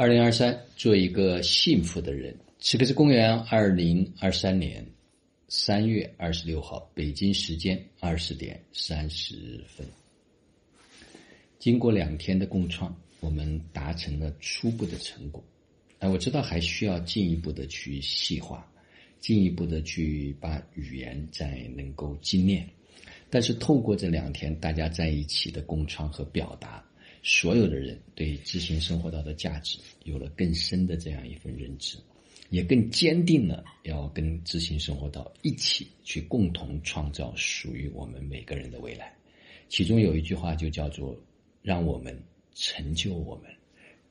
二零二三，做一个幸福的人。此刻是公元二零二三年三月二十六号，北京时间二十点三十分。经过两天的共创，我们达成了初步的成果。哎，我知道还需要进一步的去细化，进一步的去把语言再能够精炼。但是透过这两天大家在一起的共创和表达。所有的人对知行生活道的价值有了更深的这样一份认知，也更坚定了要跟知行生活道一起去共同创造属于我们每个人的未来。其中有一句话就叫做“让我们成就我们，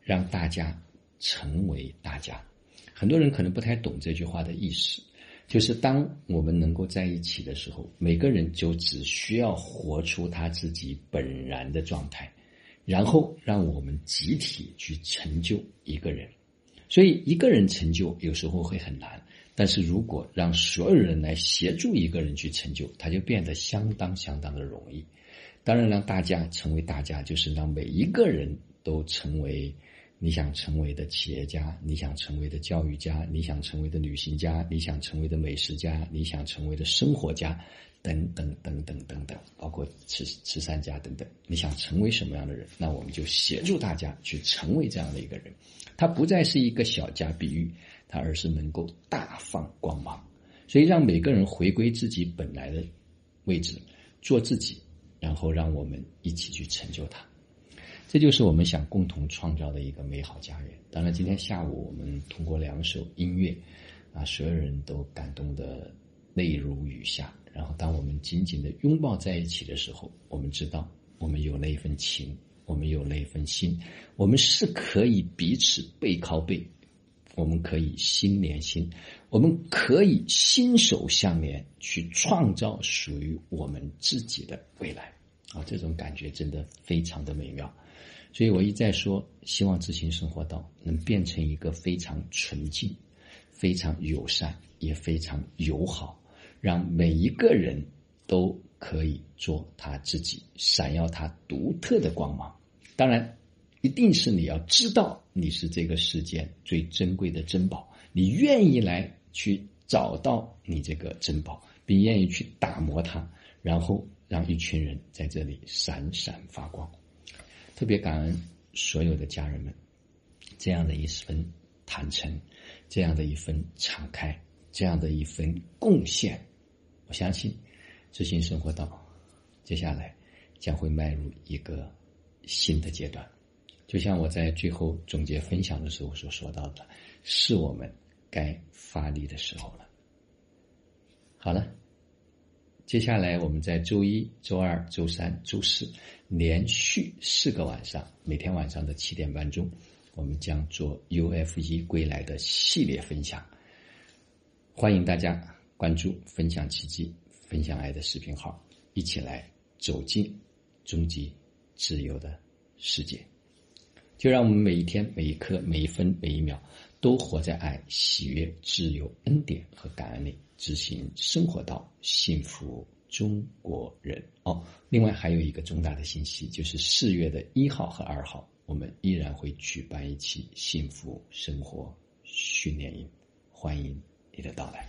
让大家成为大家”。很多人可能不太懂这句话的意思，就是当我们能够在一起的时候，每个人就只需要活出他自己本然的状态。然后让我们集体去成就一个人，所以一个人成就有时候会很难，但是如果让所有人来协助一个人去成就，他就变得相当相当的容易。当然，让大家成为大家，就是让每一个人都成为你想成为的企业家，你想成为的教育家，你想成为的旅行家，你想成为的美食家，你想成为的生活家。等等等等等等，包括慈慈善家等等，你想成为什么样的人？那我们就协助大家去成为这样的一个人。他不再是一个小家碧玉，他而是能够大放光芒。所以，让每个人回归自己本来的位置，做自己，然后让我们一起去成就他。这就是我们想共同创造的一个美好家园。当然，今天下午我们通过两首音乐，啊，所有人都感动的泪如雨下。然后，当我们紧紧的拥抱在一起的时候，我们知道，我们有那一份情，我们有那一份心，我们是可以彼此背靠背，我们可以心连心，我们可以心手相连，去创造属于我们自己的未来。啊，这种感觉真的非常的美妙。所以我一再说，希望知行生活道能变成一个非常纯净、非常友善，也非常友好。让每一个人都可以做他自己，闪耀他独特的光芒。当然，一定是你要知道你是这个世间最珍贵的珍宝，你愿意来去找到你这个珍宝，并愿意去打磨它，然后让一群人在这里闪闪发光。特别感恩所有的家人们，这样的一份坦诚，这样的一份敞开，这样的一份贡献。我相信，知行生活道，接下来将会迈入一个新的阶段。就像我在最后总结分享的时候所说到的，是我们该发力的时候了。好了，接下来我们在周一、周二、周三、周四连续四个晚上，每天晚上的七点半钟，我们将做 UFE 归来的系列分享，欢迎大家。关注分享奇迹、分享爱的视频号，一起来走进终极自由的世界。就让我们每一天、每一刻、每一分、每一秒，都活在爱、喜悦、自由、恩典和感恩里，执行生活到，幸福中国人。哦，另外还有一个重大的信息，就是四月的一号和二号，我们依然会举办一期幸福生活训练营，欢迎你的到来。